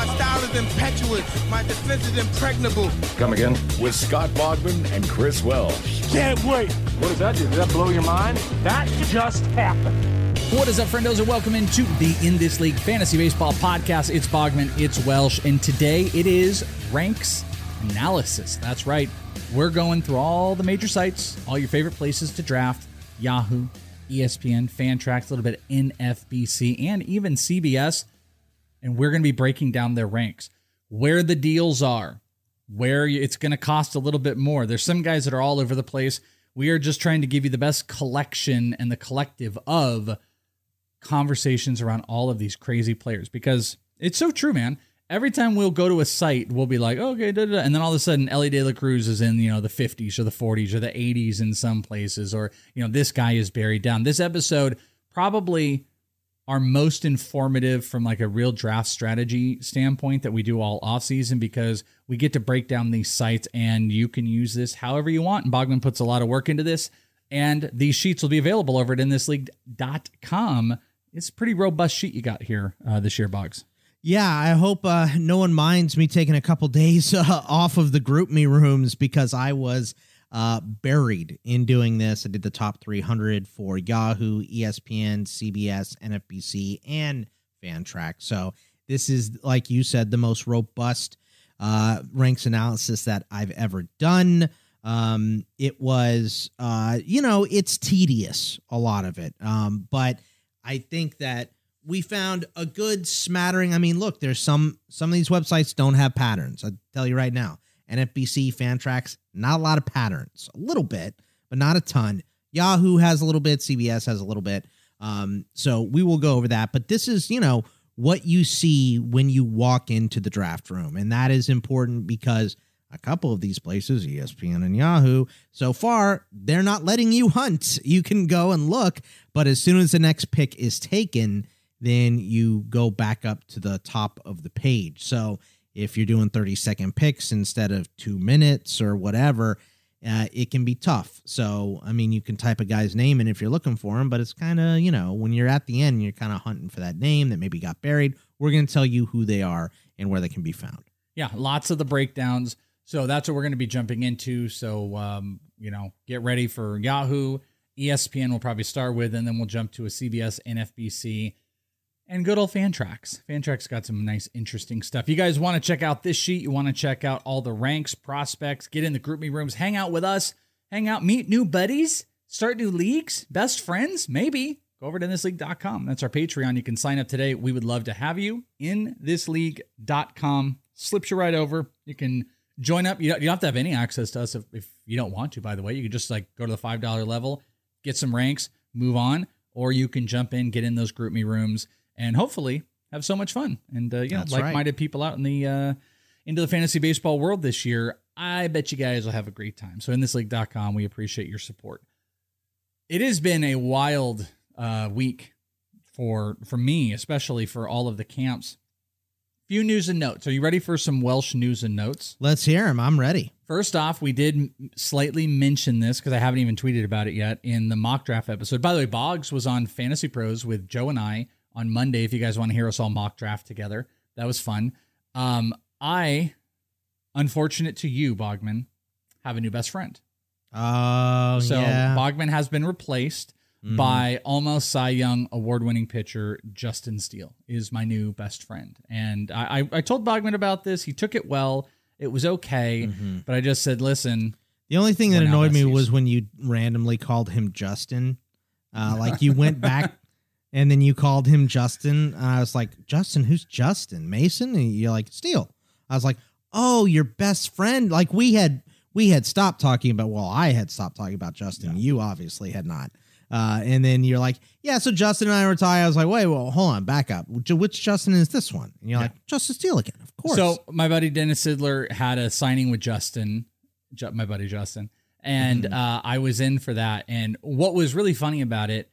My style is impetuous. My defense is impregnable. Come again? With Scott Bogman and Chris Welsh. Can't wait. What does that do? Does that blow your mind? That just happened. What is up, friendos, and welcome into the In This League Fantasy Baseball Podcast. It's Bogman, it's Welsh, and today it is ranks analysis. That's right. We're going through all the major sites, all your favorite places to draft Yahoo, ESPN, Fantrax, a little bit of NFBC, and even CBS. And we're going to be breaking down their ranks, where the deals are, where it's going to cost a little bit more. There's some guys that are all over the place. We are just trying to give you the best collection and the collective of conversations around all of these crazy players because it's so true, man every time we'll go to a site, we'll be like, okay, da, da, and then all of a sudden, Elly De La Cruz is in you know the 50s or the 40s or the 80s in some places, or you know this guy is buried down. This episode probably our most informative from like a real draft strategy standpoint that we do all off season because we get to break down these sites and you can use this however you want. And Bogman puts a lot of work into this, and these sheets will be available over at inthisleague.com. It's a pretty robust sheet you got here uh, this year, Boggs. Yeah, I hope uh, no one minds me taking a couple days uh, off of the group me rooms because I was uh, buried in doing this. I did the top 300 for Yahoo, ESPN, CBS, NFBC, and Fantrax. So this is, like you said, the most robust uh, ranks analysis that I've ever done. Um, it was, uh, you know, it's tedious, a lot of it. Um, but I think that we found a good smattering. I mean, look, there's some some of these websites don't have patterns. I tell you right now, NFBC, Fantrax, not a lot of patterns. A little bit, but not a ton. Yahoo has a little bit. CBS has a little bit. Um, so we will go over that. But this is, you know, what you see when you walk into the draft room, and that is important because a couple of these places, ESPN and Yahoo, so far they're not letting you hunt. You can go and look, but as soon as the next pick is taken then you go back up to the top of the page. So if you're doing 30 second picks instead of two minutes or whatever, uh, it can be tough. So, I mean, you can type a guy's name and if you're looking for him, but it's kind of, you know, when you're at the end, you're kind of hunting for that name that maybe got buried. We're going to tell you who they are and where they can be found. Yeah, lots of the breakdowns. So that's what we're going to be jumping into. So, um, you know, get ready for Yahoo. ESPN will probably start with, and then we'll jump to a CBS, NFBC, and good old Fantrax. Fantrax got some nice, interesting stuff. You guys want to check out this sheet? You want to check out all the ranks, prospects, get in the group me rooms, hang out with us, hang out, meet new buddies, start new leagues, best friends, maybe. Go over to thisleague.com. That's our Patreon. You can sign up today. We would love to have you in thisleague.com. Slips you right over. You can join up. You don't, have to have any access to us if, if you don't want to, by the way. You can just like go to the $5 level, get some ranks, move on, or you can jump in, get in those group me rooms and hopefully have so much fun and uh, you know like-minded right. people out in the uh, into the fantasy baseball world this year. I bet you guys will have a great time. So in thisleague.com, we appreciate your support. It has been a wild uh, week for for me, especially for all of the camps. Few news and notes. Are you ready for some Welsh news and notes? Let's hear them. I'm ready. First off, we did slightly mention this because I haven't even tweeted about it yet in the mock draft episode. By the way, Boggs was on Fantasy Pros with Joe and I on Monday if you guys want to hear us all mock draft together. That was fun. Um, I unfortunate to you, Bogman, have a new best friend. Oh, So yeah. Bogman has been replaced Mhm. by almost Cy Young award winning pitcher Justin Steele is my new best friend. And I, I, I told Bogman about this. He took it well. It was okay. Mhm. But I just said, listen, The only thing that annoyed me was when you randomly called him Justin. Uh, like you went back and then you called him Justin. And I was like, Justin, who's Justin? Mason? And you're like, Steele. I was like, oh, your best friend. Like we had we had stopped talking about. Well, I had stopped talking about Justin. You obviously had not. Uh, and then you're like, yeah. So Justin and I were talking. I was like, wait, well, hold on, back up. Which, which Justin is this one? And you're like, Justin Steele again, of course. So my buddy Dennis Sidler had a signing with Justin, Ju- my buddy Justin, and Mm-hmm. uh, I was in for that. And what was really funny about it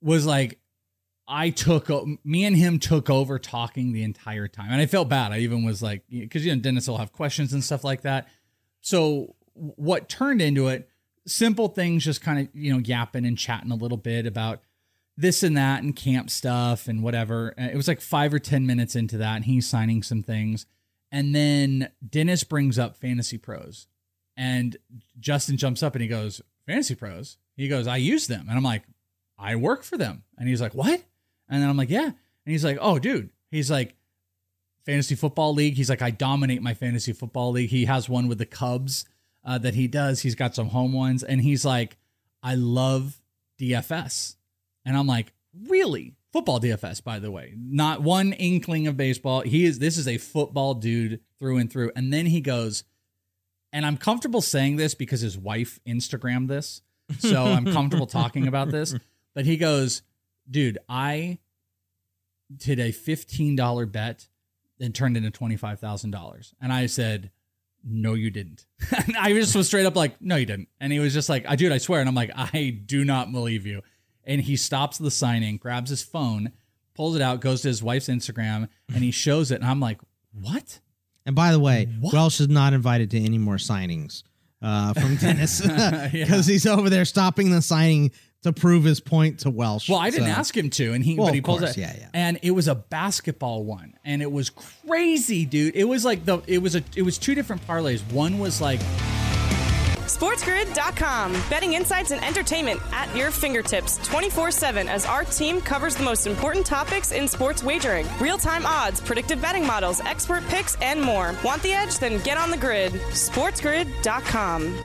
was like I took me and him took over talking the entire time, and I felt bad. I even was like, because you know Dennis will have questions and stuff like that. So what turned into it? Simple things, just kind of you know yapping and chatting a little bit about this and that and camp stuff and whatever. It was like five or 10 minutes into that, and he's signing some things. And then Dennis brings up Fantasy Pros, and Justin jumps up and he goes, Fantasy Pros? He goes, I use them. And I'm like, I work for them. And he's like, What? And then I'm like, Yeah. And he's like, Oh, dude. He's like, Fantasy Football League. He's like, I dominate my Fantasy Football League. He has one with the Cubs uh, that he does. He's got some home ones. And he's like, I love DFS. And I'm like, really? Football DFS, by the way. Not one inkling of baseball. He is this is a football dude through and through. And then he goes, and I'm comfortable saying this because his wife Instagrammed this. So I'm comfortable talking about this. But he goes, dude, I did a $15 bet and turned into $25,000. And I said, no, you didn't. and I just was straight up like, no, you didn't. And he was just like, I dude, I swear. And I'm like, I do not believe you. And he stops the signing, grabs his phone, pulls it out, goes to his wife's Instagram, and he shows it. And I'm like, what? And by the way, What? Welsh is not invited to any more signings uh, from Dennis because Yeah. he's over there stopping the signing to prove his point to Welsh. Well, I didn't So- ask him to, and he Well, but he of pulled course, it. yeah, yeah. And it was a basketball one, and it was crazy, dude. It was like the it was a it was two different parlays. One was like SportsGrid.com. Betting insights and entertainment at your fingertips 24 7 as our team covers the most important topics in sports wagering real time odds, predictive betting models, expert picks, and more. Want the edge? Then get on the grid. SportsGrid.com.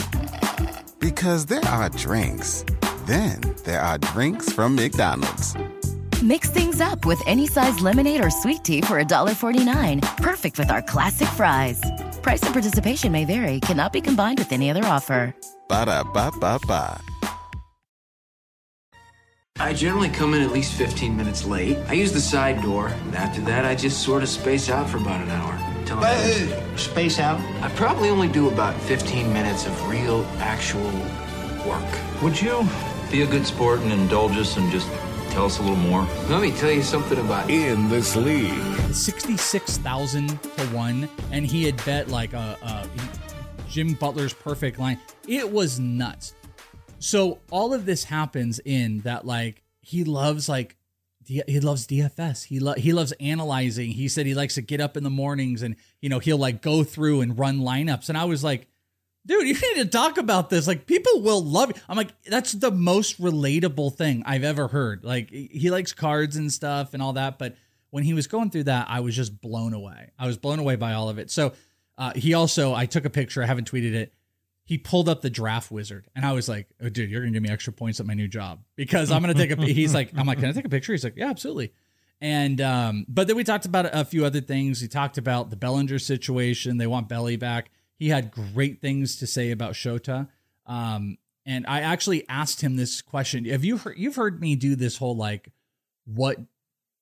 Because there are drinks, then there are drinks from McDonald's. Mix things up with any size lemonade or sweet tea for $1.49. Perfect with our classic fries. Price and participation may vary, cannot be combined with any other offer. Ba da ba ba ba. I generally come in at least 15 minutes late. I use the side door, and after that, I just sort of space out for about an hour. Till I space out? I probably only do about 15 minutes of real, actual work. Would you be a good sport and indulge us and just tell us a little more? Let me tell you something about In this league. 66,000 to 1 and he had bet like a, a Jim Butler's perfect line. It was nuts. So all of this happens in that like he loves like He loves DFS. He lo- he loves analyzing. He said he likes to get up in the mornings and you know he'll like go through and run lineups. And I was like, dude, you need to talk about this. Like people will love it. I'm like, that's the most relatable thing I've ever heard. Like he likes cards and stuff and all that, but when he was going through that, I was just blown away. I was blown away by all of it. So Uh, he also, I took a picture. I haven't tweeted it. He pulled up the draft wizard, and I was like, "Oh, dude, you're gonna give me extra points at my new job because I'm gonna take a." He's like, "I'm like, can I take a picture?" He's like, "Yeah, absolutely." And um, but then we talked about a few other things. He talked about the Bellinger situation. They want Belly back. He had great things to say about Shota. Um, and I actually asked him this question. Have you heard you've heard me do this whole like what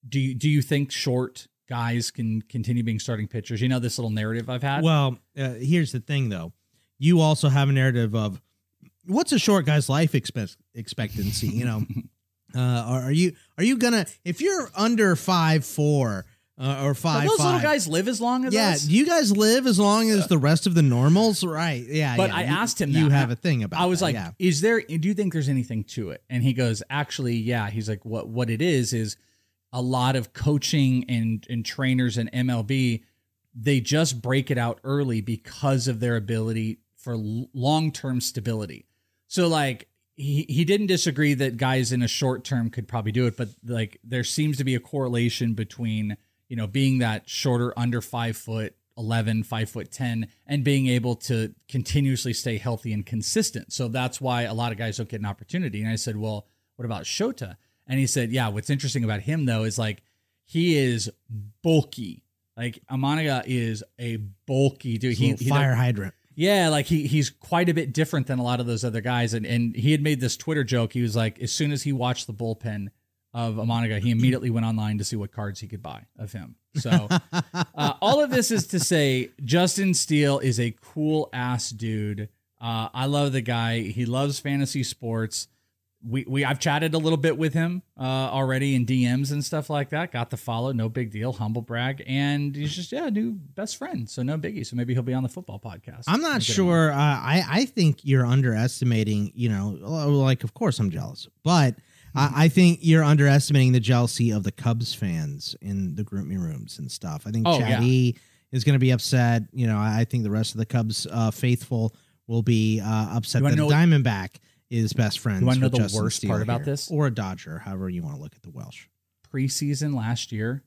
do you do you think short guys can continue being starting pitchers? You know this little narrative I've had? Well, uh, here's the thing though. You also have a narrative of what's a short guy's life expect- expectancy, you know? Uh, are, are you are you gonna if you're under five four uh, or five? those five, little guys live as long as yeah. us? Do you guys live as long as the rest of the normals? Right. Yeah. But yeah. I You- asked him You have a thing about. I was that, like, yeah. "Is there? Do you think there's anything to it?" And he goes, "Actually, yeah." He's like, "What? What it is is a lot of coaching and and trainers in MLB. They just break it out early because of their ability for long term stability. So like." He, he didn't disagree that guys in a short term could probably do it, but like there seems to be a correlation between you know being that shorter under five foot 11 5 foot 10 and being able to continuously stay healthy and consistent so that's why a lot of guys don't get an opportunity and i said well what about shota and he said yeah what's interesting about him though is like he is bulky like Imanaga is a bulky dude He's a little fire hydrant. Yeah, like he he's quite a bit different than a lot of those other guys. And and he had made this Twitter joke. He was like, as soon as he watched the bullpen of Imanaga, he immediately went online to see what cards he could buy of him. So uh, all of this is to say, Justin Steele is a cool ass dude. Uh, I love the guy. He loves fantasy sports. We we I've chatted a little bit with him uh, already in DMs and stuff like that. Got the follow, no big deal, humble brag, and he's just yeah, new best friend. So no biggie. So maybe he'll be on the football podcast. I'm not sure. Uh, I I think you're underestimating. You know, like of course I'm jealous, but I, I think you're underestimating the jealousy of the Cubs fans in the group me rooms and stuff. I think Oh, Chad yeah. E is going to be upset. You know, I I think the rest of the Cubs uh, faithful will be uh, upset that Diamondback is best friends. You wanna know the Justin worst Steele part about here. this? or a Dodger, however you want to look at the Welsh. preseason last year,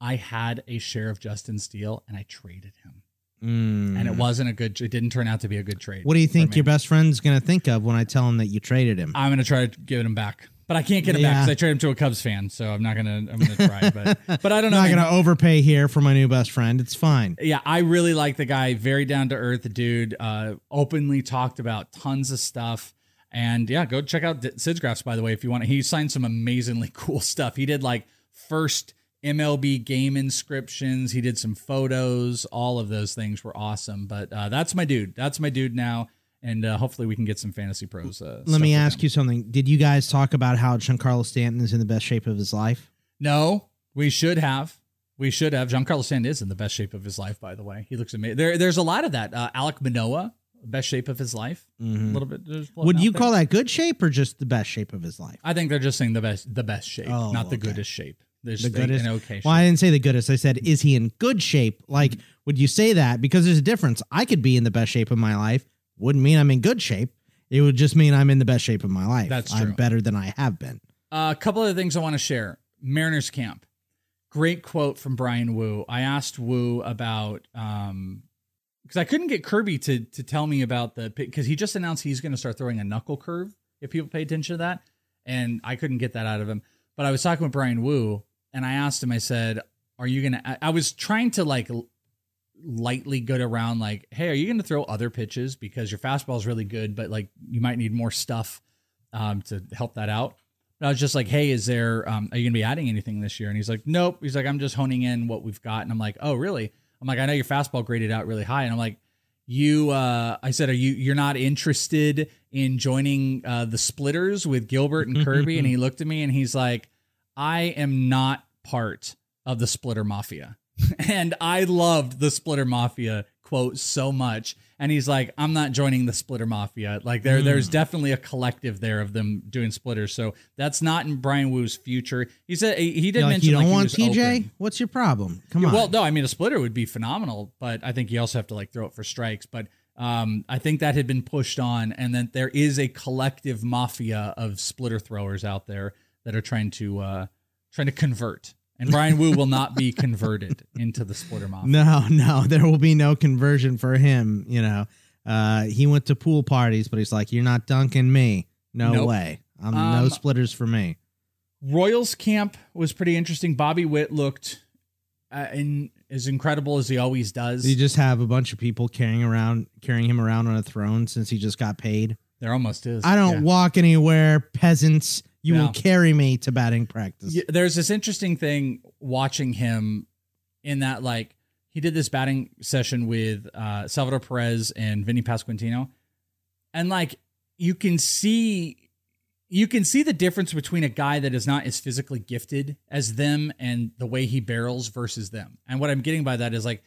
I had a share of Justin Steele and I traded him. And it wasn't a good it didn't turn out to be a good trade. Mm. What do you think your best friend's going to think of when I tell him that you traded him? I'm gonna try to give him back. But I can't get him back because I traded him to a Cubs fan, so I'm not gonna I'm gonna try. But but I don't know. I'm not going to overpay here for my new best friend. It's fine. yeah, I really like the guy. Very down to earth dude. Uh, openly talked about tons of stuff. And yeah, go check out Sid's Graphs, by the way, if you want. He signed some amazingly cool stuff. He did like first MLB game inscriptions. He did some photos. All of those things were awesome. But uh, that's my dude. That's my dude now. And uh, hopefully we can get some fantasy pros. Uh, Let me ask you something. Did you guys talk about how Giancarlo Stanton is in the best shape of his life? No, we should have. We should have. Giancarlo Stanton is in the best shape of his life, by the way. He looks amazing. There, there's a lot of that. Uh, Alek Manoah, best shape of his life. A little bit. Would you there. call that good shape or just the best shape of his life? I think they're just saying the best, the best shape, Oh, not the okay. goodest shape. There's the goodest. okay shape. well, I didn't say the goodest. I said, is he in good shape? Like, Mm-hmm. would you say that? Because there's a difference. I could be in the best shape of my life. Wouldn't mean I'm in good shape. It would just mean I'm in the best shape of my life. That's I'm true. better than I have been. Uh, a couple of things I want to share. Mariners camp. Great quote from Bryan Woo. I asked Woo about um because I couldn't get Kirby to to tell me about the because he just announced he's going to start throwing a knuckle curve. If people pay attention to that, and I couldn't get that out of him. But I was talking with Bryan Woo, and I asked him. I said, "Are you gonna?" I, I was trying to like lightly good around like, "Hey, are you going to throw other pitches because your fastball is really good, but like you might need more stuff um, to help that out." And I was just like, "Hey, is there? Um, are you gonna be adding anything this year?" And he's like, "Nope." He's like, "I'm just honing in what we've got." And I'm like, "Oh, really?" I'm like, "I know your fastball graded out really high," and I'm like, "You," uh, I said, "Are you? You're not interested in joining uh, the Splitters with Gilbert and Kirby?" and he looked at me and he's like, "I am not part of the Splitter Mafia," and I loved the Splitter Mafia quote so much. And he's like, I'm not joining the splitter mafia. Like there, Mm. there's definitely a collective there of them doing splitters. So that's not in Bryan Woo's future. He said he he did You're like, mention you don't like, want was TJ? open. What's your problem? Come Yeah, on. Well, no, I mean a splitter would be phenomenal, but I think you also have to like throw it for strikes. But um, I think that had been pushed on, and then there is a collective mafia of splitter throwers out there that are trying to uh, trying to convert. And Bryan Woo will not be converted into the splitter mafia. No, no, there will be no conversion for him. You know, uh, he went to pool parties, but he's like, "You're not dunking me. No Nope. way. I'm no Um, splitters for me." Royals camp was pretty interesting. Bobby Witt looked uh, in, as incredible as he always does. You just have a bunch of people carrying around, carrying him around on a throne since he just got paid. there almost is. I don't Yeah. walk anywhere, peasants. You No. will carry me to batting practice. Yeah, there's this interesting thing watching him in that like he did this batting session with uh, Salvador Perez and Vinny Pasquantino, and like you can see you can see the difference between a guy that is not as physically gifted as them and the way he barrels versus them. And what I'm getting by that is like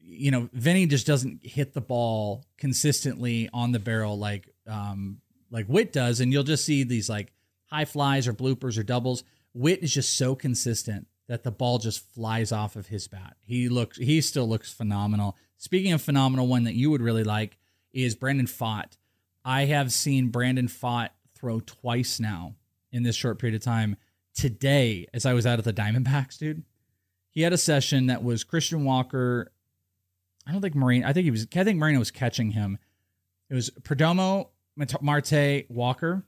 you know Vinny just doesn't hit the ball consistently on the barrel like um like Witt does, and you'll just see these like high flies or bloopers or doubles. Witt is just so consistent that the ball just flies off of his bat. He looks he still looks phenomenal. Speaking of phenomenal, one that you would really like is Brandon Pfaadt. I have seen Brandon Pfaadt throw twice now in this short period of time. Today, as I was out at the Diamondbacks, dude, he had a session that was Christian Walker. I don't think Marine. I think he was. I think Moreno was catching him. It was Perdomo, Marte, Walker.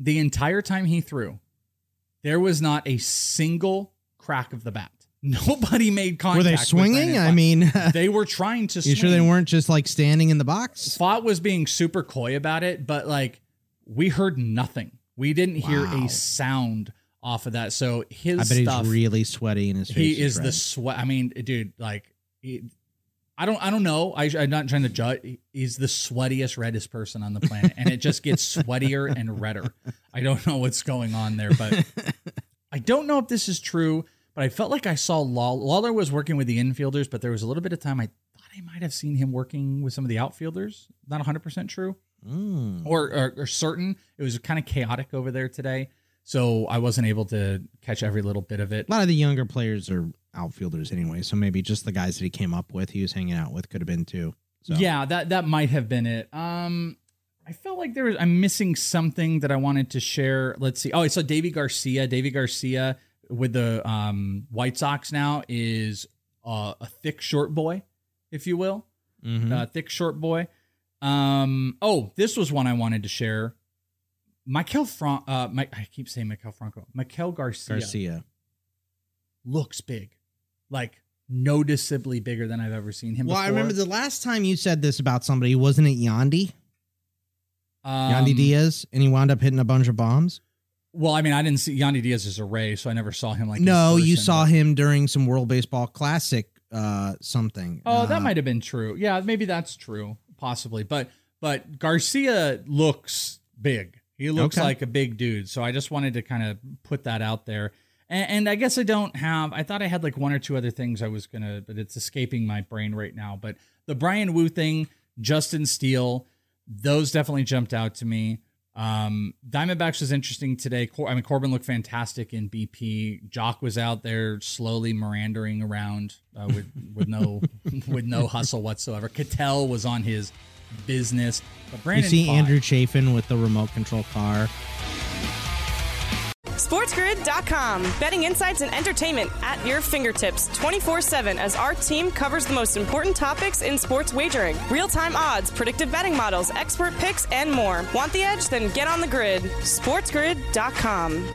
The entire time he threw, there was not a single crack of the bat. Nobody made contact. Were they swinging? I mean, they were trying to. you swing. sure they weren't just like standing in the box? Pfaadt was being super coy about it, but like we heard nothing. We didn't hear a sound off of that. So his I bet stuff, he's really sweaty in his face. he is the sweat. I mean, dude, like, he, I don't, I don't know. I, I'm not trying to judge. He's the sweatiest, reddest person on the planet, and it just gets sweatier and redder. I don't know what's going on there, but I don't know if this is true. But I felt like I saw Law- Lawlar was working with the infielders, but there was a little bit of time I thought I might have seen him working with some of the outfielders. Not 100 percent true Mm. or, or, or certain. It was kind of chaotic over there today, so I wasn't able to catch every little bit of it. A lot of the younger players are outfielders anyway, so maybe just the guys that he came up with, he was hanging out with, could have been too. So. Yeah, that that might have been it. Um, I felt like there was I'm missing something that I wanted to share. Let's see. Oh, I saw Davy Garcia. Davy Garcia with the um, White Sox now is uh, a thick short boy, if you will, Mhm. uh, thick short boy. Um, oh, this was one I wanted to share. Michael Fran- uh, my, I keep saying Michael Franco. Maikel Garcia, Garcia. looks big, like noticeably bigger than I've ever seen him. Well, I remember the last time you said this about somebody, wasn't it Yandy? Yandy Um, Diaz, and he wound up hitting a bunch of bombs. Well, I mean, I didn't see Yandy Diaz as a Ray, so I never saw him like. no, you saw but- him during some World Baseball Classic uh something. Oh, that Uh, might have been true. Yeah, maybe that's true, possibly. But but Garcia looks big. He looks Okay. like a big dude. So I just wanted to kind of put that out there. And, and I guess I don't have. I thought I had like one or two other things I was gonna, but it's escaping my brain right now. But the Bryan Woo thing, Justin Steele, those definitely jumped out to me. Um, Diamondbacks was interesting today. Cor- I mean, Corbin looked fantastic in BP. Joc was out there slowly meandering around uh, with with no with no hustle whatsoever. Ketel was on his business. But You see Pfaadt- Andrew Chafin with the remote control car. SportsGrid.com. Betting insights and entertainment at your fingertips 24 7 as our team covers the most important topics in sports wagering real time odds, predictive betting models, expert picks, and more. Want the edge? Then get on the grid. SportsGrid.com.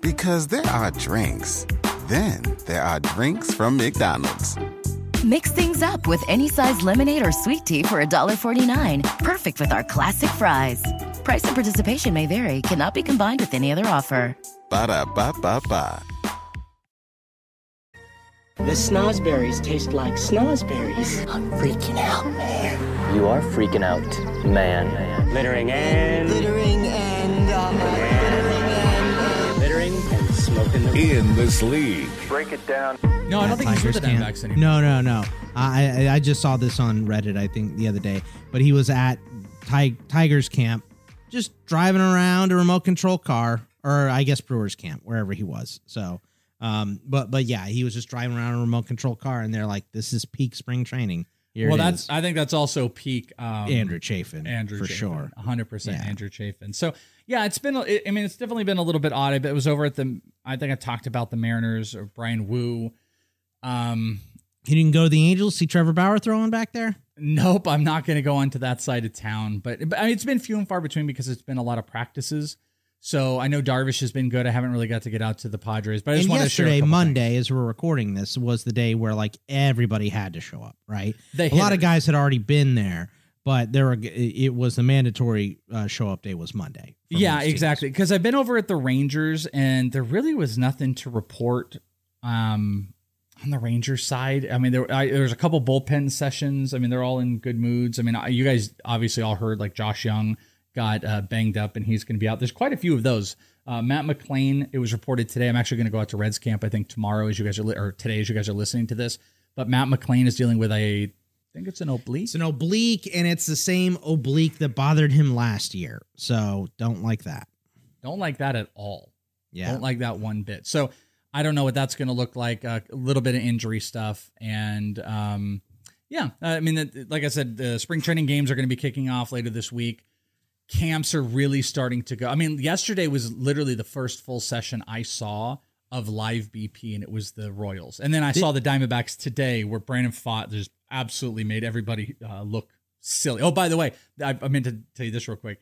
Because there are drinks, Then there are drinks from McDonald's. Mix things up with any size lemonade or sweet tea for $1.49. Perfect with our classic fries. Price and participation may vary, cannot be combined with any other offer. Ba da ba ba ba. The snozberries taste like snozberries. I'm freaking out, man. You are freaking out, man. Littering and. Littering and. Uh, In this league. Break it down. No, I don't think he's with the Tigers Diamondbacks anymore. No, no, no. I, I I just saw this on Reddit. I think the other day, but he was at Ti- Tigers camp, just driving around a remote control car, or I guess Brewers camp, wherever he was. So, um, but but yeah, he was just driving around a remote control car, and they're like, "This is peak spring training." Here well, that's is. I think that's also peak um, Andrew Chafin, Andrew for Chafin, sure. 100% Andrew Chafin. So, yeah, it's been I mean, it's definitely been a little bit odd, but it was over at the I think I talked about the Mariners or Bryan Woo. Um You didn't go to the Angels see Trevor Bauer throwing back there. Nope, I'm not going to go onto that side of town. But, but I mean, it's been few and far between because it's been a lot of practices. So I know Darvish has been good. I haven't really got to get out to the Padres, but I just and wanted to share yesterday, Monday, as we're recording this, was the day where like everybody had to show up. Right, a lot of guys had already been there, but there were it was the mandatory uh, show up day was Monday. Yeah, exactly. Because I've been over at the Rangers, and there really was nothing to report um, on the Rangers side. I mean, there I, there was a couple bullpen sessions. I mean, they're all in good moods. I mean, you guys obviously all heard like Josh Jung got uh, banged up, and he's going to be out. There's quite a few of those. Uh, Matt McLain, it was reported today. I'm actually going to go out to Reds camp. I think tomorrow, as you guys are li- or today, as you guys are listening to this. But Matt McLain is dealing with a, think it's an oblique. It's an oblique, and it's the same oblique that bothered him last year. So don't like that. Don't like that at all. Yeah. Don't like that one bit. So I don't know what that's going to look like. Uh, a little bit of injury stuff. And um, yeah, I mean, like I said, the spring training games are going to be kicking off later this week. Camps are really starting to go. I mean, yesterday was literally the first full session I saw of live BP, and it was the Royals. And then I saw the Diamondbacks today, where Brandon Pfaadt. Just absolutely made everybody uh, look silly. Oh, by the way, I, I meant to tell you this real quick.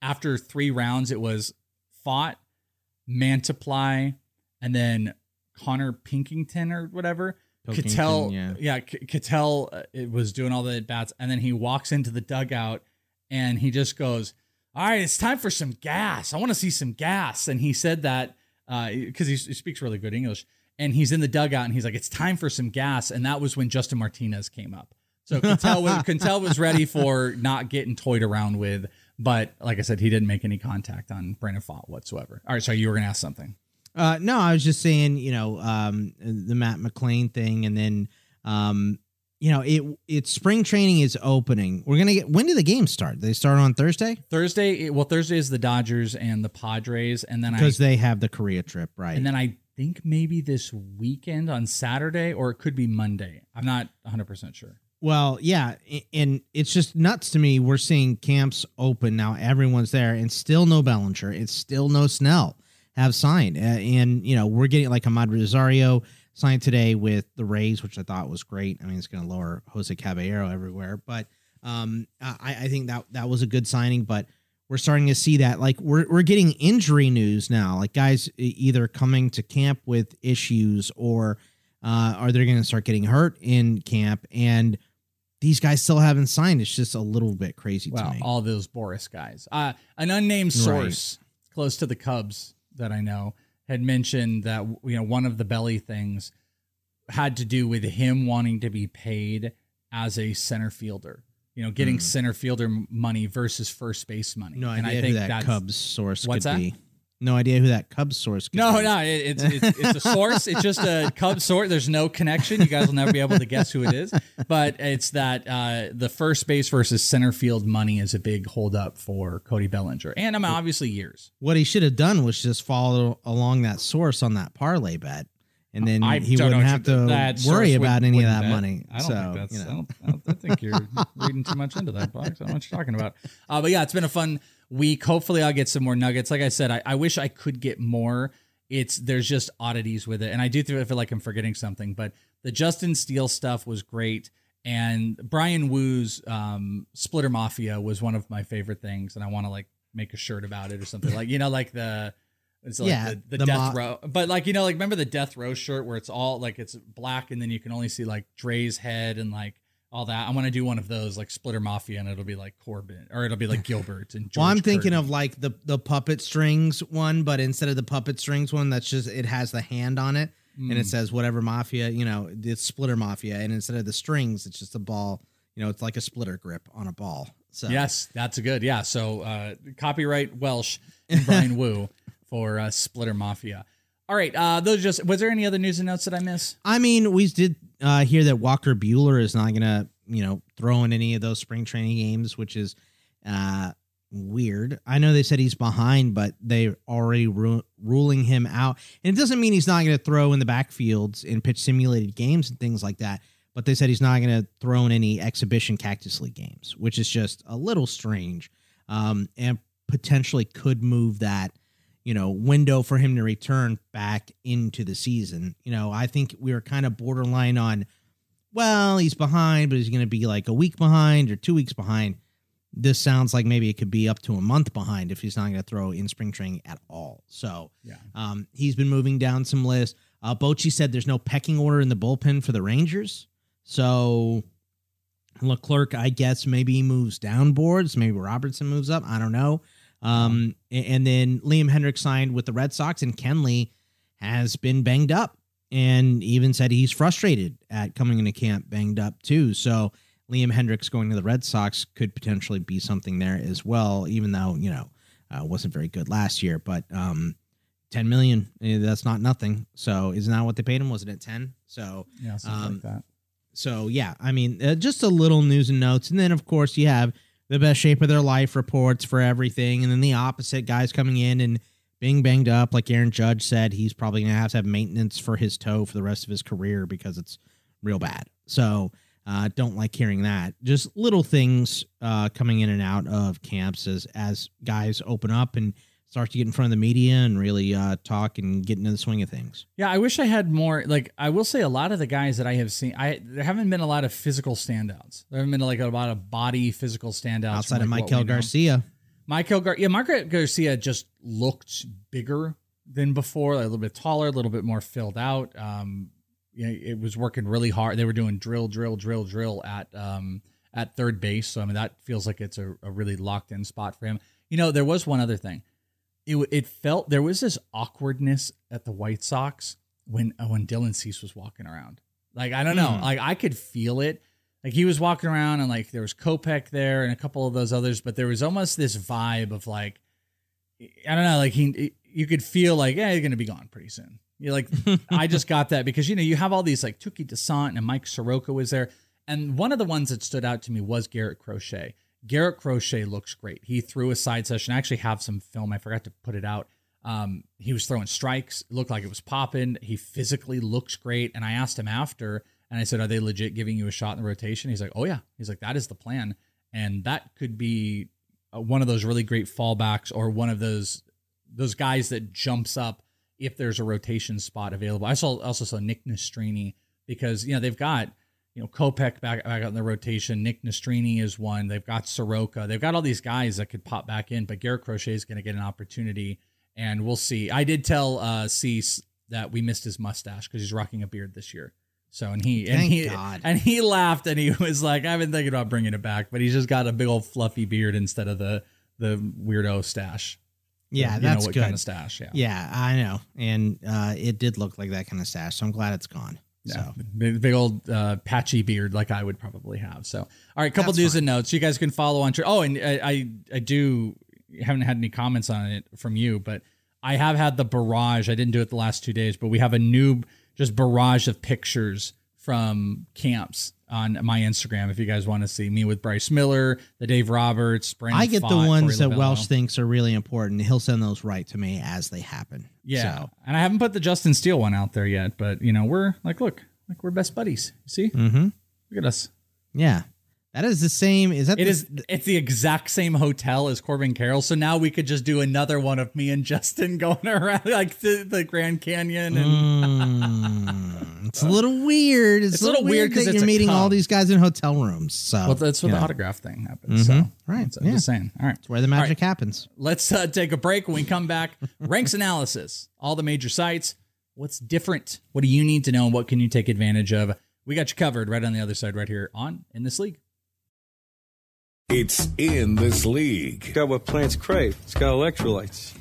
After three rounds, it was Pfaadt, Mantiply, and then Connor Pinkington or whatever. Pilkington, Ketel, yeah. yeah, K- Ketel uh, was doing all the at bats, and then he walks into the dugout and he just goes, "All right, it's time for some gas. I want to see some gas." And he said that because he, he speaks really good English, and he's in the dugout and he's like, "It's time for some gas," and that was when Justin Martinez came up. So Ketel was, was ready for not getting toyed around with, but like I said, he didn't make any contact on Brandon Pfaadt whatsoever. All right, so you were gonna ask something. Uh, no, I was just saying, you know, um, the Matt McLain thing, and then, um, you know, it it's spring training is opening. We're gonna get when do the games start? They start on Thursday Thursday, well, Thursday is the Dodgers and the Padres, and then because they have the Korea trip, right? And then I think maybe this weekend on Saturday, or it could be Monday. I'm not 100% sure. Well, yeah, and it's just nuts to me. We're seeing camps open now. Everyone's there, and still no Bellinger. It's still no Snell have signed, and you know we're getting like Amed Rosario signed today with the Rays, which I thought was great. I mean, it's going to lower Jose Caballero everywhere, but um, I, I think that that was a good signing. But we're starting to see that like we're we're getting injury news now, like guys either coming to camp with issues or uh, are they going to start getting hurt in camp and these guys still haven't signed. It's just a little bit crazy to Well, me. all those Boras guys. Uh, an unnamed source close to the Cubs that I know had mentioned that you know one of the belly things had to do with him wanting to be paid as a center fielder. You know, getting Hmm. center fielder money versus first base money. no and I think that that's, Cubs source What's could that? be. No idea who that Cubs source could No, be. no, it, it's, it's it's a source. It's just a Cubs source. There's no connection. You guys will never be able to guess who it is. But it's that uh, the first base versus center field money is a big holdup for Cody Bellinger, and I mean obviously years. What he should have done was just follow along that source on that parlay bet, and then I he wouldn't have to worry about any of that bet. money. I don't so, think that's. you I, know. don't, I, don't, I think you're reading too much into that box. I don't know what you're talking about. Uh, but yeah, it's been a fun week. Hopefully, I'll get some more nuggets. Like I said, I, I wish I could get more. It's there's just oddities with it, and I do feel like I'm forgetting something. But the Justin Steele stuff was great, and Bryan Woo's um, Splitter Mafia was one of my favorite things, and I want to like make a shirt about it or something like you know like the It's like Yeah, the, the, the death mo- row. But like you know, like remember the death row shirt where it's all like it's black and then you can only see like Dre's head and like all that. I want to do one of those like Splitter Mafia and it'll be like Corbin or it'll be like Gilbert and George well, I'm thinking of like the the puppet strings one, but instead of the puppet strings one, that's just it has the hand on it and Mm. it says whatever mafia, you know, it's splitter mafia, and instead of the strings, it's just a ball. You know, it's like a splitter grip on a ball. So Yes, that's a good. Yeah. So uh, copyright Welsh and Brian Woo for uh, Splitter Mafia. All right. Uh, those just was there any other news and notes that I miss? I mean, we did uh, hear that Walker Buehler is not going to, you know, throw in any of those spring training games, which is uh, weird. I know they said he's behind, but they're already ru- ruling him out. And it doesn't mean he's not going to throw in the backfields and pitch simulated games and things like that. But they said he's not going to throw in any exhibition Cactus League games, which is just a little strange um, and potentially could move that you know, window for him to return back into the season. You know, I think we were kind of borderline on, well, he's behind, but he's going to be like a week behind or two weeks behind. This sounds like maybe it could be up to a month behind if he's not going to throw in spring training at all. So, Yeah. um, he's been moving down some lists. Uh, Bochy said there's no pecking order in the bullpen for the Rangers. So, Leclerc, I guess maybe he moves down boards. Maybe Robertson moves up. I don't know. Um, and then Liam Hendriks signed with the Red Sox, and Kenley has been banged up, and even said he's frustrated at coming into camp banged up too. So Liam Hendriks going to the Red Sox could potentially be something there as well, even though you know uh, wasn't very good last year. But um, ten million, eh, that's not nothing. So isn't that what they paid him? Wasn't it ten? So Yeah, um, like that. so yeah, I mean, uh, just a little news and notes, and then of course you have the best shape of their life reports for everything, and then the opposite guys coming in and being banged up. Like Aaron Judge said, he's probably gonna have to have maintenance for his toe for the rest of his career because it's real bad. So uh, don't like hearing that. Just little things uh, coming in and out of camps as as guys open up and start to get in front of the media and really uh, talk and get into the swing of things. Yeah, I wish I had more. Like, I will say, a lot of the guys that I have seen, I there haven't been a lot of physical standouts. There haven't been like a lot of body physical standouts Outside from, of like, we Michael. Garcia. Michael Gar, yeah, Maikel Garcia just looked bigger than before, like a little bit taller, a little bit more filled out. Um, you know, it was working really hard. They were doing drill, drill, drill, drill at um at third base. So I mean, that feels like it's a, a really locked in spot for him. You know, there was one other thing. It it felt there was this awkwardness at the White Sox when uh, when Dylan Cease was walking around. Like I don't know, Hmm. like I could feel it. Like he was walking around and like there was Kopech there and a couple of those others, but there was almost this vibe of like I don't know, like he you could feel like yeah, he's gonna be gone pretty soon. You're like I just got that because you know you have all these like Touki Toussaint and Mike Soroka was there, and one of the ones that stood out to me was Garrett Crochet. Garrett Crochet looks great. He threw a side session. I actually have some film. I forgot to put it out. Um, he was throwing strikes. It looked like it was popping. He physically looks great. And I asked him after, and I said, "Are they legit giving you a shot in the rotation?" He's like, "Oh yeah." He's like, "That is the plan." And that could be uh, one of those really great fallbacks, or one of those those guys that jumps up if there's a rotation spot available. I saw also saw Nick Nastrini because you know they've got you know Kopech back back out in the rotation. Nick Nastrini is one. They've got Soroka. They've got all these guys that could pop back in, but Garrett Crochet is going to get an opportunity, and we'll see. I did tell uh, Cease that we missed his mustache because he's rocking a beard this year. So and he and Thank he God. and he laughed and he was like, "I've been thinking about bringing it back, but he's just got a big old fluffy beard instead of the the weirdo stash." Yeah, You that's know what good. kind of stash. Yeah. Yeah, I know, and uh, it did look like that kind of stash. So I'm glad it's gone. Yeah, So big, big old uh, patchy beard like I would probably have. So, all right, couple That's news fine. and notes. You guys can follow on. Tr- oh, and I, I I do haven't had any comments on it from you, but I have had the barrage. I didn't do it the last two days, but we have a new just barrage of pictures from camps on my Instagram. If you guys want to see me with Bryce Miller, the Dave Roberts, Brandon I get the ones that Welsh thinks are really important. He'll send those right to me as they happen. Yeah, So, and I haven't put the Justin Steele one out there yet, but you know we're like, look, like we're best buddies. You see, mhm. look at us. yeah, that is the same. Is that It the, is. It's the exact same hotel as Corbin Carroll. So now we could just do another one of me and Justin going around like the, the Grand Canyon and Mm, It's a little weird. It's, It's a little, weird because you're a meeting all these guys in hotel rooms. So Well, that's where the know. autograph thing happens. Mhm. So right, So I'm just saying. All right. It's where the magic right. happens. Let's uh, take a break. When we come back, ranks analysis, all the major sites. What's different? What do you need to know? And what can you take advantage of? We got you covered right on the other side, right here on In This League. It's in this league. got what plants crave. It's got electrolytes.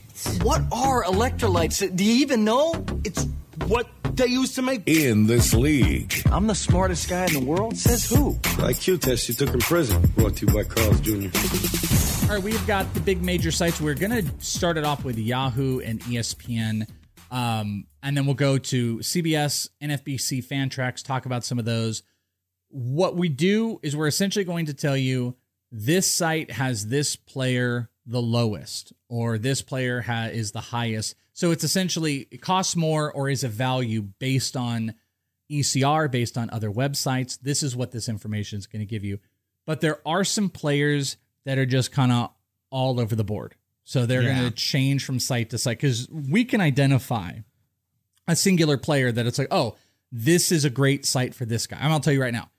What are electrolytes? Do you even know? It's what they use to make. In this league. I'm the smartest guy in the world. Says who? IQ test you took in prison. Brought to you by Carl's Jr. All right, we've got the big major sites. We're going to start it off with Yahoo and ESPN. Um, and then we'll go to CBS, NFBC, Fantrax, talk about some of those. What we do is we're essentially going to tell you this site has this player the lowest, or this player ha- is the highest. So it's essentially it costs more or is a value based on ECR, based on other websites. This is what this information is going to give you. But there are some players that are just kind of all over the board. So they're Yeah. going to change from site to site because we can identify a singular player that it's like, oh, this is a great site for this guy. I'm going to tell you right now.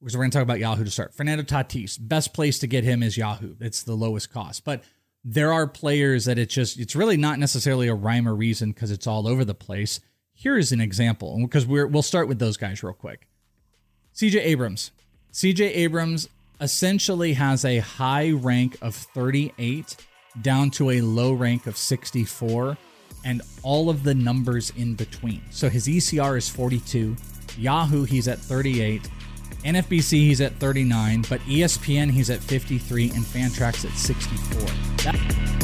Because we're going to talk about Yahoo to start. Fernando Tatis, best place to get him is Yahoo. It's the lowest cost. But there are players that it's just, it's really not necessarily a rhyme or reason because it's all over the place. Here is an example, because we're, we'll start with those guys real quick. CJ Abrams. CJ Abrams essentially has a high rank of 38 down to a low rank of 64 and all of the numbers in between. So his ECR is 42, Yahoo he's at 38, NFBC he's at 39, but ESPN he's at 53 and Fantrax at 64. That-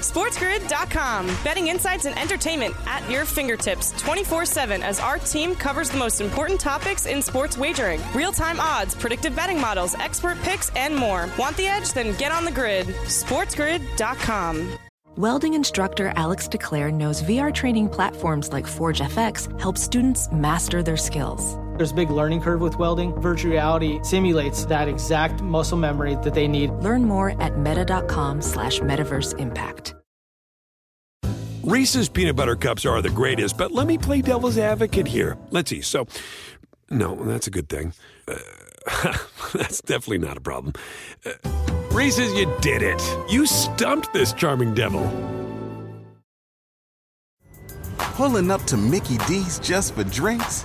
SportsGrid.com. Betting insights and entertainment at your fingertips 24 7 as our team covers the most important topics in sports wagering real time odds, predictive betting models, expert picks, and more. Want the edge? Then get on the grid. SportsGrid.com. Welding instructor Alex DeClaire knows VR training platforms like Forge FX help students master their skills. There's a big learning curve with welding. Virtual reality simulates that exact muscle memory that they need. Learn more at meta.com slash metaverse impact. Reese's peanut butter cups are the greatest, but let me play devil's advocate here. Let's see. So, no, that's a good thing. Uh, that's definitely not a problem. Uh, Reese's, you did it. You stumped this charming devil. Pulling up to Mickey D's just for drinks?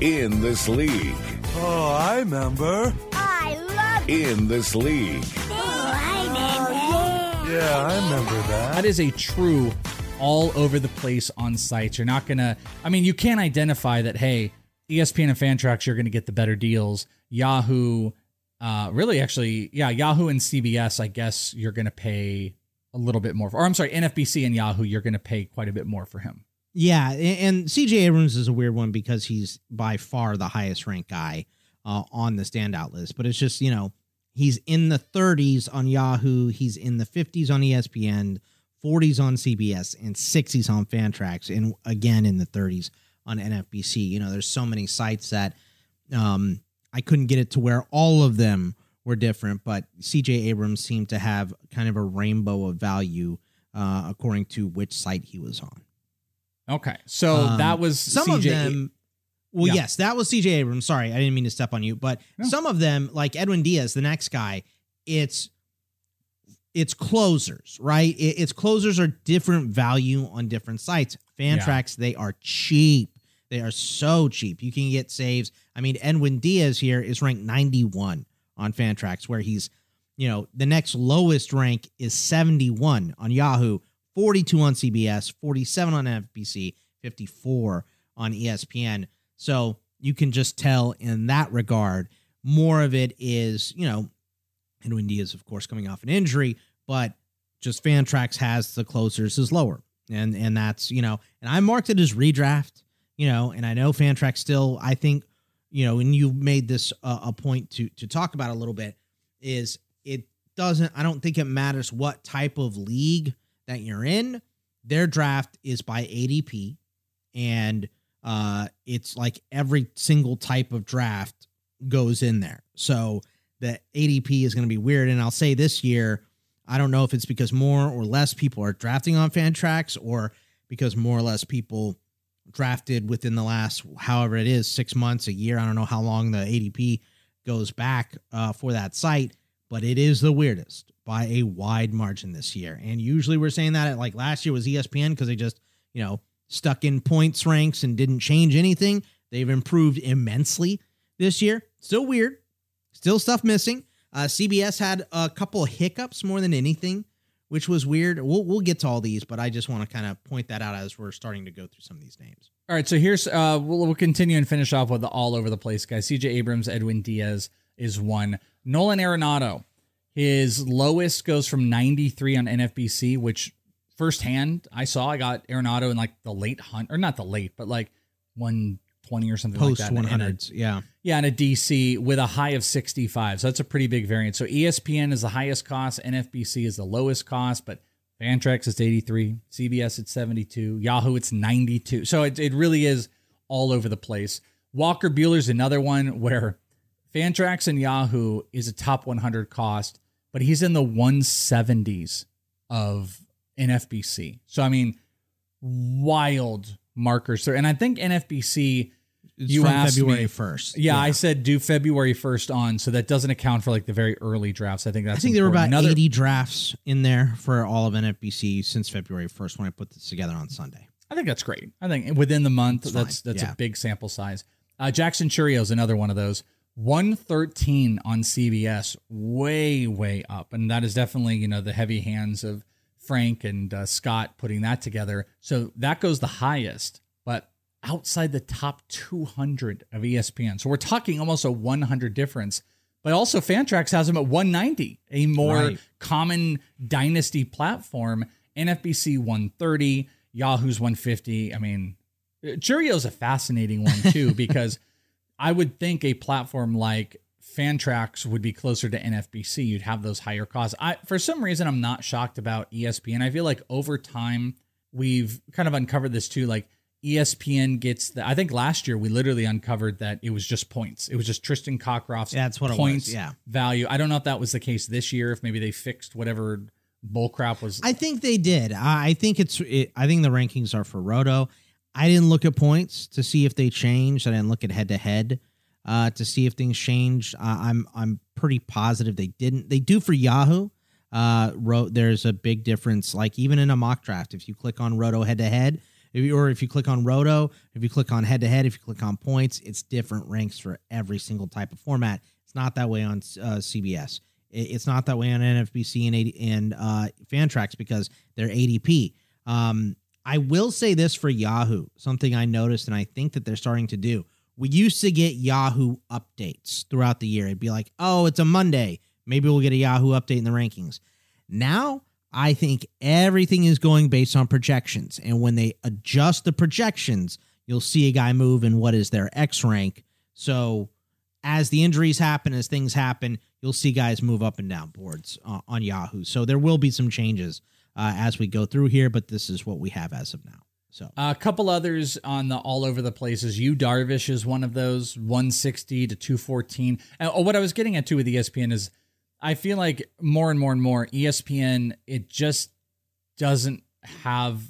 In this league. Oh, I remember. I love In this league. Oh, I remember. Yeah, I remember that. That is a true all over the place on sites. You're not going to, I mean, you can't identify that, hey, ESPN and Fantrax, you're going to get the better deals. Yahoo, uh, really, actually, yeah, Yahoo and CBS, I guess you're going to pay a little bit more. For, or I'm sorry, NFBC and Yahoo, you're going to pay quite a bit more for him. Yeah, and CJ Abrams is a weird one because he's by far the highest ranked guy uh, on the standout list. But it's just you know he's in the 30s on Yahoo, he's in the 50s on ESPN, 40s on CBS, and 60s on Fantrax, and again in the 30s on NFBC. You know, there's so many sites that um, I couldn't get it to where all of them were different, but CJ Abrams seemed to have kind of a rainbow of value uh, according to which site he was on. Okay. So Um, that was some CJ of them. Well, Yeah. yes, that was CJ Abrams. Sorry, I didn't mean to step on you, but some of them, like Edwin Diaz, the next guy, it's it's closers, right? It- it's closers are different value on different sites. Fantrax, they are cheap. They are so cheap. You can get saves. I mean, Edwin Diaz here is ranked 91 on Fantrax, where he's, you know, the next lowest rank is 71 on Yahoo, 42 on CBS, 47 on FBC, 54 on ESPN. So you can just tell in that regard, more of it is, you know, Edwin Diaz, of course, coming off an injury, but just Fantrax has the closers is lower, and and that's you know, and I marked it as redraft, you know, and I know Fantrax still. I think you know, and you made this uh, a point to to talk about a little bit is it doesn't. I don't think it matters what type of league that you're in. Their draft is by ADP, and uh, it's like every single type of draft goes in there. So the ADP is going to be weird. And I'll say this year, I don't know if it's because more or less people are drafting on Fantrax or because more or less people drafted within the last however it is six months a year i don't know how long the adp goes back uh, for that site but it is the weirdest by a wide margin this year and usually we're saying that at like last year was espn because they just you know stuck in points ranks and didn't change anything they've improved immensely this year still weird still stuff missing uh, cbs had a couple hiccups more than anything which was weird. We'll we'll get to all these, but I just want to kind of point that out as we're starting to go through some of these names. All right, so here's uh we'll, we'll continue and finish off with the all over the place guys. CJ Abrams, Edwin Diaz is one. Nolan Arenado, his lowest goes from 93 on NFBC, which firsthand I saw I got Arenado in like the late hunt or not the late, but like 120 or something Post like that. 100s, yeah. Yeah, and a DC with a high of 65. So that's a pretty big variance. So ESPN is the highest cost, NFBC is the lowest cost, but Fantrax is 83, CBS it's 72, Yahoo it's 92. So it, it really is all over the place. Walker Buehler's another one where Fantrax and Yahoo is a top 100 cost, but he's in the 170s of NFBC. So I mean, wild markers there. And I think NFBC It's you asked February me- 1st. Yeah, Yeah. I said do February 1st on, so that doesn't account for like the very early drafts. I think that's I think there were about important. Another- 80 drafts in there for all of NFBC since February 1st when I put this together on Sunday. I think that's great. I think within the month, that's fine. that's Yeah. a big sample size. Uh, Jackson Chourio is another one of those. 113 on CBS, way way up, and that is definitely you know the heavy hands of Frank and uh, Scott putting that together. So that goes the highest, but outside the top 200 of ESPN. So we're talking almost a 100 difference. But also Fantrax has them at 190, a more Right. common dynasty platform. NFBC 130, Yahoo's 150. I mean, Chourio's a fascinating one too because I would think a platform like Fantrax would be closer to NFBC. You'd have those higher costs. I for some reason I'm not shocked about ESPN. I feel like over time we've kind of uncovered this too. Like ESPN gets the. I think last year we literally uncovered that it was just points. It was just Tristan Cockcroft's Yeah, that's what it was, points yeah. value. I don't know if that was the case this year. If maybe they fixed whatever bullcrap was. I think they did. I I think it's. It, I think the rankings are for Roto. I didn't look at points to see if they changed. I didn't look at head to head to see if things changed. Uh, I'm I'm pretty positive they didn't. They do for Yahoo. Uh, Ro- there's a big difference. Like even in a mock draft, if you click on Roto head to head, or if you click on Roto, if you click on head to head, if you click on points, it's different ranks for every single type of format. It's not that way on uh, CBS. It- It's not that way on NFBC and 80, and uh, Fantrax because they're ADP. Um, I will say this for Yahoo, something I noticed, and I think that they're starting to do. We used to get Yahoo updates throughout the year. It'd be like, oh, it's a Monday. Maybe we'll get a Yahoo update in the rankings. Now, I think everything is going based on projections. And when they adjust the projections, you'll see a guy move in what is their X rank. So as the injuries happen, as things happen, you'll see guys move up and down boards uh, on Yahoo. So there will be some changes uh, as we go through here, but this is what we have as of now. So A couple others on the all over the places. Yu Darvish is one of those, 160 to 214. And what I was getting at too with ESPN is I feel like more and more and more ESPN, it just doesn't have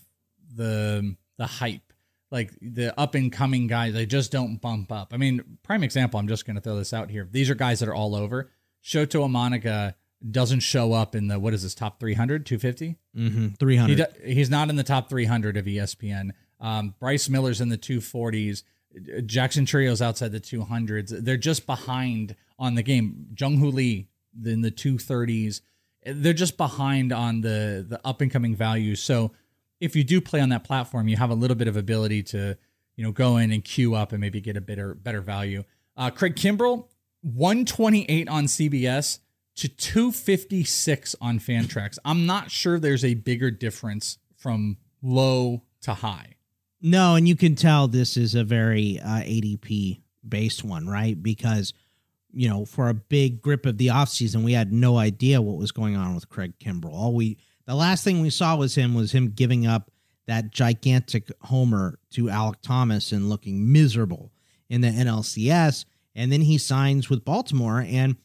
the the hype. Like the up and coming guys, they just don't bump up. I mean, prime example, I'm just gonna throw this out here. These are guys that are all over. Shota Imanaga doesn't show up in the what is this top 300 250 Mhm, 300. he do- he's not in the top 300 of ESPN. Um, Bryce Miller's in the 240s. Jackson Chourio's outside the 200s. They're just behind on the game. Jung Hoo Lee in the 230s. They're just behind on the the up and coming values. So if you do play on that platform, you have a little bit of ability to you know go in and queue up and maybe get a better better value. Uh, Craig Kimbrel, 128 on CBS, to 256 on Fantrax. I'm not sure there's a bigger difference from low to high. No, and you can tell this is a very uh, ADP based one, right? Because you know, for a big grip of the offseason, we had no idea what was going on with Craig Kimbrel. All we the last thing we saw was him was him giving up that gigantic homer to Alek Thomas and looking miserable in the NLCS. And then he signs with Baltimore. And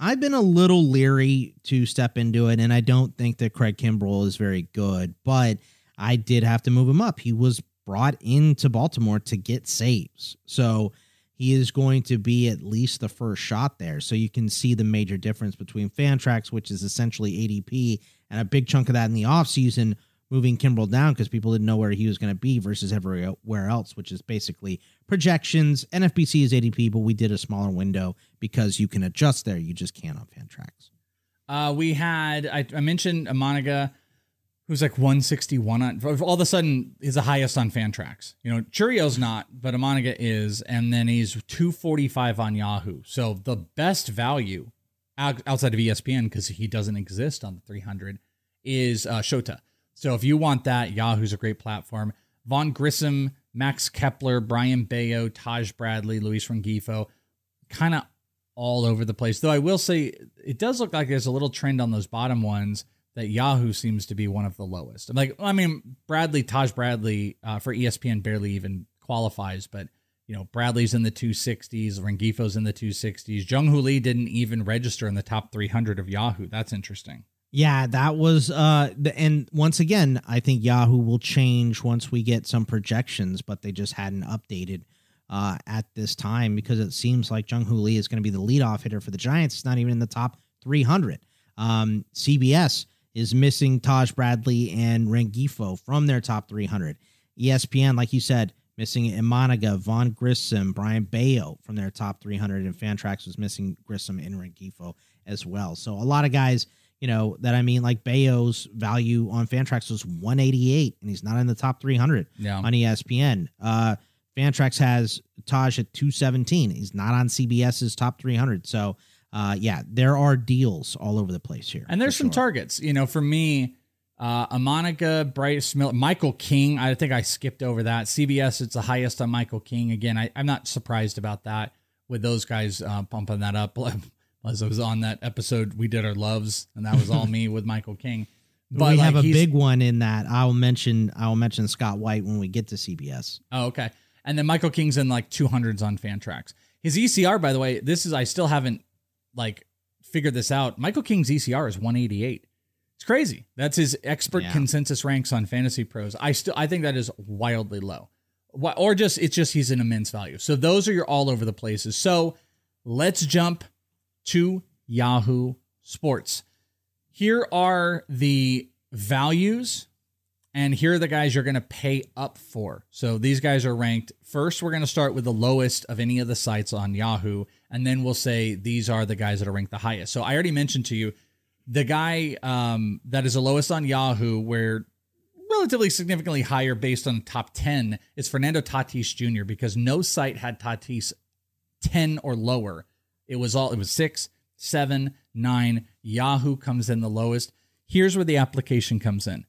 I've been a little leery to step into it. And I don't think that Craig Kimbrel is very good, but I did have to move him up. He was brought into Baltimore to get saves. So he is going to be at least the first shot there. So you can see the major difference between Fantrax, which is essentially ADP, and a big chunk of that in the offseason moving Kimbrel down because people didn't know where he was going to be versus everywhere else, which is basically projections. NFBC is ADP, but we did a smaller window because you can adjust there. You just can't on Fantrax. Uh, we had, I, I mentioned Imanaga who's like 161 on all of a sudden is the highest on Fantrax. You know, Chourio's not, but Imanaga is, and then he's 245 on Yahoo. So the best value outside of ESPN because he doesn't exist on the 300 is uh, Shota. So if you want that, Yahoo's a great platform. Vaughn Grissom, Max Kepler, Brayan Bello, Taj Bradley, Luis Rengifo, kind of all over the place. Though I will say it does look like there's a little trend on those bottom ones that Yahoo seems to be one of the lowest. I'm like, I mean, Bradley, Taj Bradley uh, for ESPN barely even qualifies, but you know, Bradley's in the 260s, Rengifo's in the 260s. Jung Hoo Lee didn't even register in the top 300 of Yahoo. That's interesting. Yeah, that was uh the and once again, I think Yahoo will change once we get some projections, but they just hadn't updated uh at this time because it seems like Jung Hoo Lee is going to be the leadoff hitter for the Giants. It's not even in the top 300. Um CBS is missing Taj Bradley and Rengifo from their top 300. ESPN, like you said, missing Imanaga, Vaughn Grissom, Brayan Bello from their top 300, and Fantrax was missing Grissom and Rengifo as well. So a lot of guys, you know, that I mean, like Bello's value on Fantrax was 188, and he's not in the top 300 yeah. on ESPN. Uh, Fantrax has Taj at 217. He's not on CBS's top 300. So uh, yeah, there are deals all over the place here. And there's some sure. targets. You know, for me, uh, Imanaga, Bryce Miller, Michael King. I think I skipped over that. CBS, it's the highest on Michael King. Again, I, am not surprised about that with those guys uh, pumping that up. As I was on that episode, we did our loves, and that was all me with Michael King. But we like, have a big one in that. I'll mention. I'll mention Scott White when we get to CBS. Oh, okay. And then Michael King's in like 200s on Fantrax. His ECR, by the way, this is I still haven't like figured this out. Michael King's ECR is 188. It's crazy. That's his expert yeah. consensus ranks on Fantasy Pros. I still I think that is wildly low. Or just it's just he's an immense value. So those are your all over the places. So let's jump to Yahoo Sports. Here are the values and here are the guys you're going to pay up for. So these guys are ranked. First, we're going to start with the lowest of any of the sites on Yahoo and then we'll say these are the guys that are ranked the highest. So I already mentioned to you the guy um, that is the lowest on Yahoo, where relatively significantly higher based on top 10 is Fernando Tatis Jr. because no site had Tatis 10 or lower. It was all it was six, seven, nine. Yahoo comes in the lowest. Here's where the application comes in.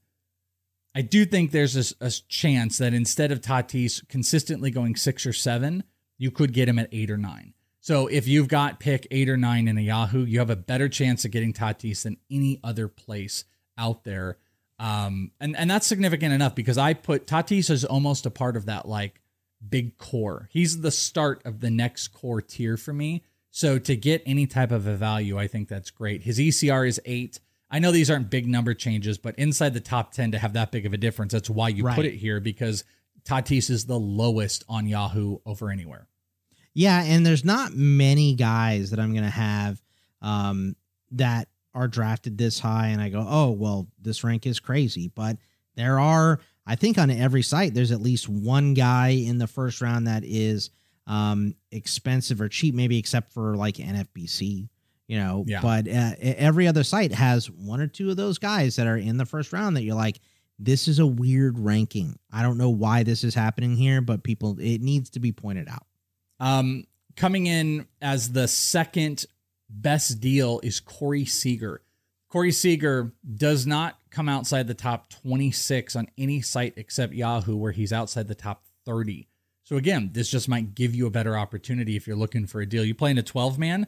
I do think there's a, a chance that instead of Tatis consistently going six or seven, you could get him at eight or nine. So if you've got pick eight or nine in a Yahoo, you have a better chance of getting Tatis than any other place out there. Um, and and that's significant enough because I put Tatis as almost a part of that like big core. He's the start of the next core tier for me. So to get any type of a value, I think that's great. His ECR is eight. I know these aren't big number changes, but inside the top 10 to have that big of a difference, that's why you right. put it here because Tatis is the lowest on Yahoo over anywhere. Yeah, and there's not many guys that I'm going to have um, that are drafted this high, and I go, oh, well, this rank is crazy. But there are, I think, on every site, there's at least one guy in the first round that is um, expensive or cheap, maybe except for like NFBC, you know. Yeah. But uh, every other site has one or two of those guys that are in the first round that you're like, this is a weird ranking. I don't know why this is happening here, but people, it needs to be pointed out. Um, coming in as the second best deal is Corey Seager. Corey Seager does not come outside the top 26 on any site except Yahoo, where he's outside the top 30. So again, this just might give you a better opportunity if you're looking for a deal. You play in a 12 man,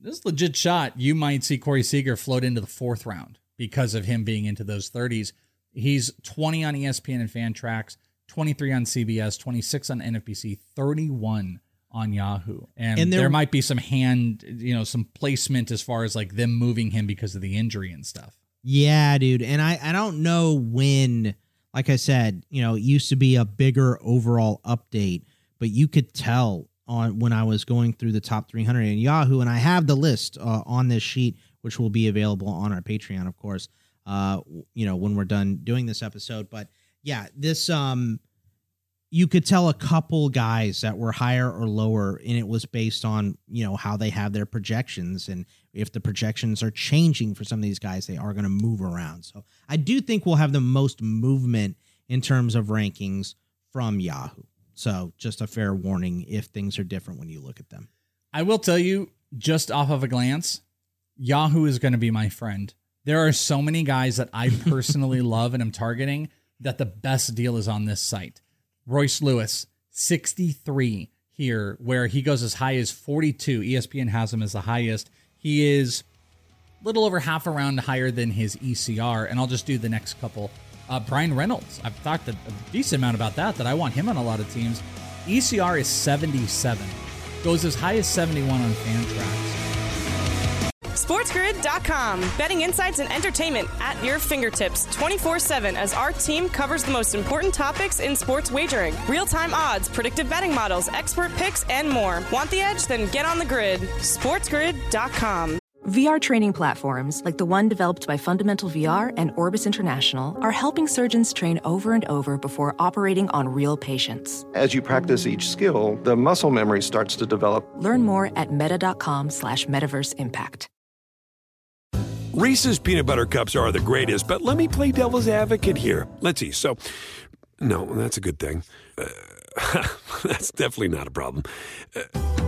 this legit shot, you might see Corey Seager float into the fourth round because of him being into those 30s. He's 20 on ESPN and Fantrax, 23 on CBS, 26 on NFBC, 31 on Yahoo. And, And there, there- might be some hand, you know, some placement as far as like them moving him because of the injury and stuff. Yeah, dude. And I, I don't know when, like I said, you know, it used to be a bigger overall update, but you could tell on when I was going through the top 300 in Yahoo, and I have the list uh, on this sheet, which will be available on our Patreon, of course, uh, you know, when we're done doing this episode. But yeah, this, um, you could tell a couple guys that were higher or lower and it was based on you know how they have their projections and if the projections are changing for some of these guys they are going to move around so i do think we'll have the most movement in terms of rankings from yahoo so just a fair warning if things are different when you look at them I will tell you, just off of a glance, Yahoo is going to be my friend. There are so many guys that I personally love and am targeting that the best deal is on this site. Royce Lewis, 63 here, where he goes as high as 42. ESPN has him as the highest. He is a little over half a round higher than his ECR. And I'll just do the next couple. Uh, Bryan Reynolds, I've talked a, a decent amount about that, that I want him on a lot of teams. ECR is 77, goes as high as 71 on Fantrax. SportsGrid.com. Betting insights and entertainment at your fingertips 24 7 as our team covers the most important topics in sports wagering real time odds, predictive betting models, expert picks, and more. Want the edge? Then get on the grid. SportsGrid.com. VR training platforms, like the one developed by Fundamental VR and Orbis International, are helping surgeons train over and over before operating on real patients. As you practice each skill, the muscle memory starts to develop. Learn more at meta.com slash metaverse impact. Reese's peanut butter cups are the greatest, but let me play devil's advocate here. Let's see. So, no, that's a good thing. Uh, that's definitely not a problem. Uh,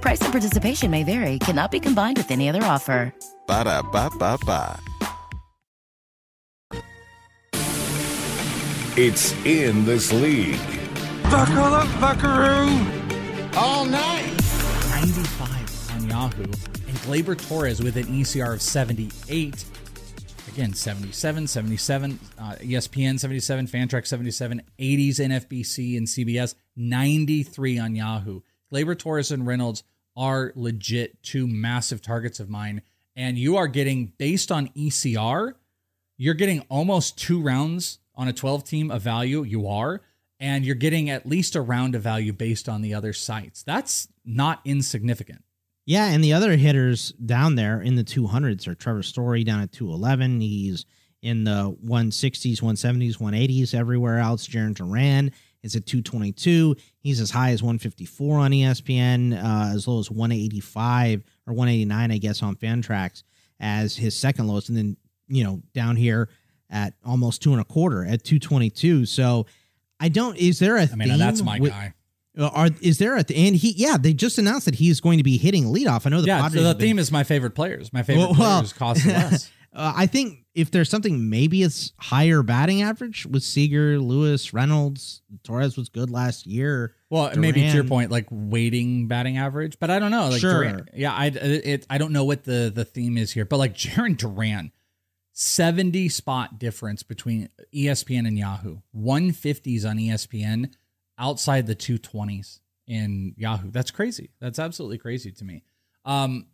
Price and participation may vary, cannot be combined with any other offer. Ba da ba ba ba. It's in this league. Buckle up, buckaroo! All night! 95 on Yahoo. And Gleyber Torres with an ECR of 78. Again, 77, 77, uh, ESPN 77, Fantrax 77, 80s NFBC and CBS, 93 on Yahoo. Gleyber Torres and Reynolds are legit two massive targets of mine. And you are getting, based on ECR, you're getting almost two rounds on a 12 team of value. You are. And you're getting at least a round of value based on the other sites. That's not insignificant. Yeah, and the other hitters down there in the 200s are Trevor Story down at 211. He's in the 160s, 170s, 180s everywhere else. Jarren Duran is at 222. He's as high as 154 on ESPN, uh, as low as 185 or 189, I guess, on Fantrax as his second lowest. And then, you know, down here at almost two and a quarter at 222. So I don't, is there a I mean, theme that's my with- guy. uh, Are is there a th- and he yeah they just announced that he's going to be hitting leadoff. I know the yeah, Padres so the been- theme is my favorite players. My favorite Well, well, players cost less. uh, I think if there's something, maybe it's higher batting average with Seager, Lewis, Reynolds. Torres was good last year. Well, maybe to your point, like weighting batting average, but I don't know. Like, Sure. Duran, yeah, I it, I don't know what the the theme is here, but like Jarren Duran, seventy spot difference between ESPN and Yahoo, one fifties on ESPN, outside the two twenties in Yahoo. That's crazy. That's absolutely crazy to me. Um,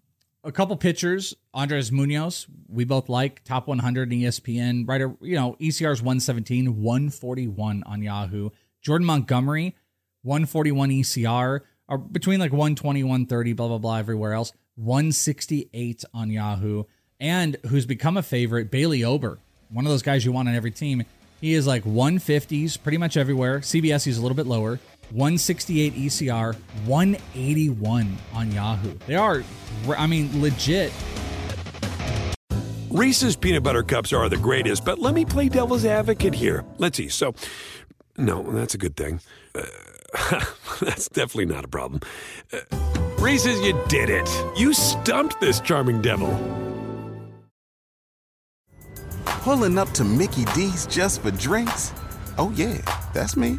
a couple pitchers, Andres Munoz, we both like top 100 in ESPN. Right, you know, ECR's 117, 141 on Yahoo. Jordan Montgomery, 141 ECR. are between like 120, 130, blah, blah, blah, everywhere else. 168 on Yahoo. And who's become a favorite, Bailey Ober, one of those guys you want on every team. He is like 150s pretty much everywhere. CBS, he's a little bit lower. 168 ECR, 181 on Yahoo. They are, I mean, legit. Reese's peanut butter cups are the greatest, but let me play devil's advocate here. Let's see. So, no, that's a good thing. Uh, that's definitely not a problem. Uh, Reese's, you did it. You stumped this charming devil. Pulling up to Mickey D's just for drinks? Oh, yeah, that's me.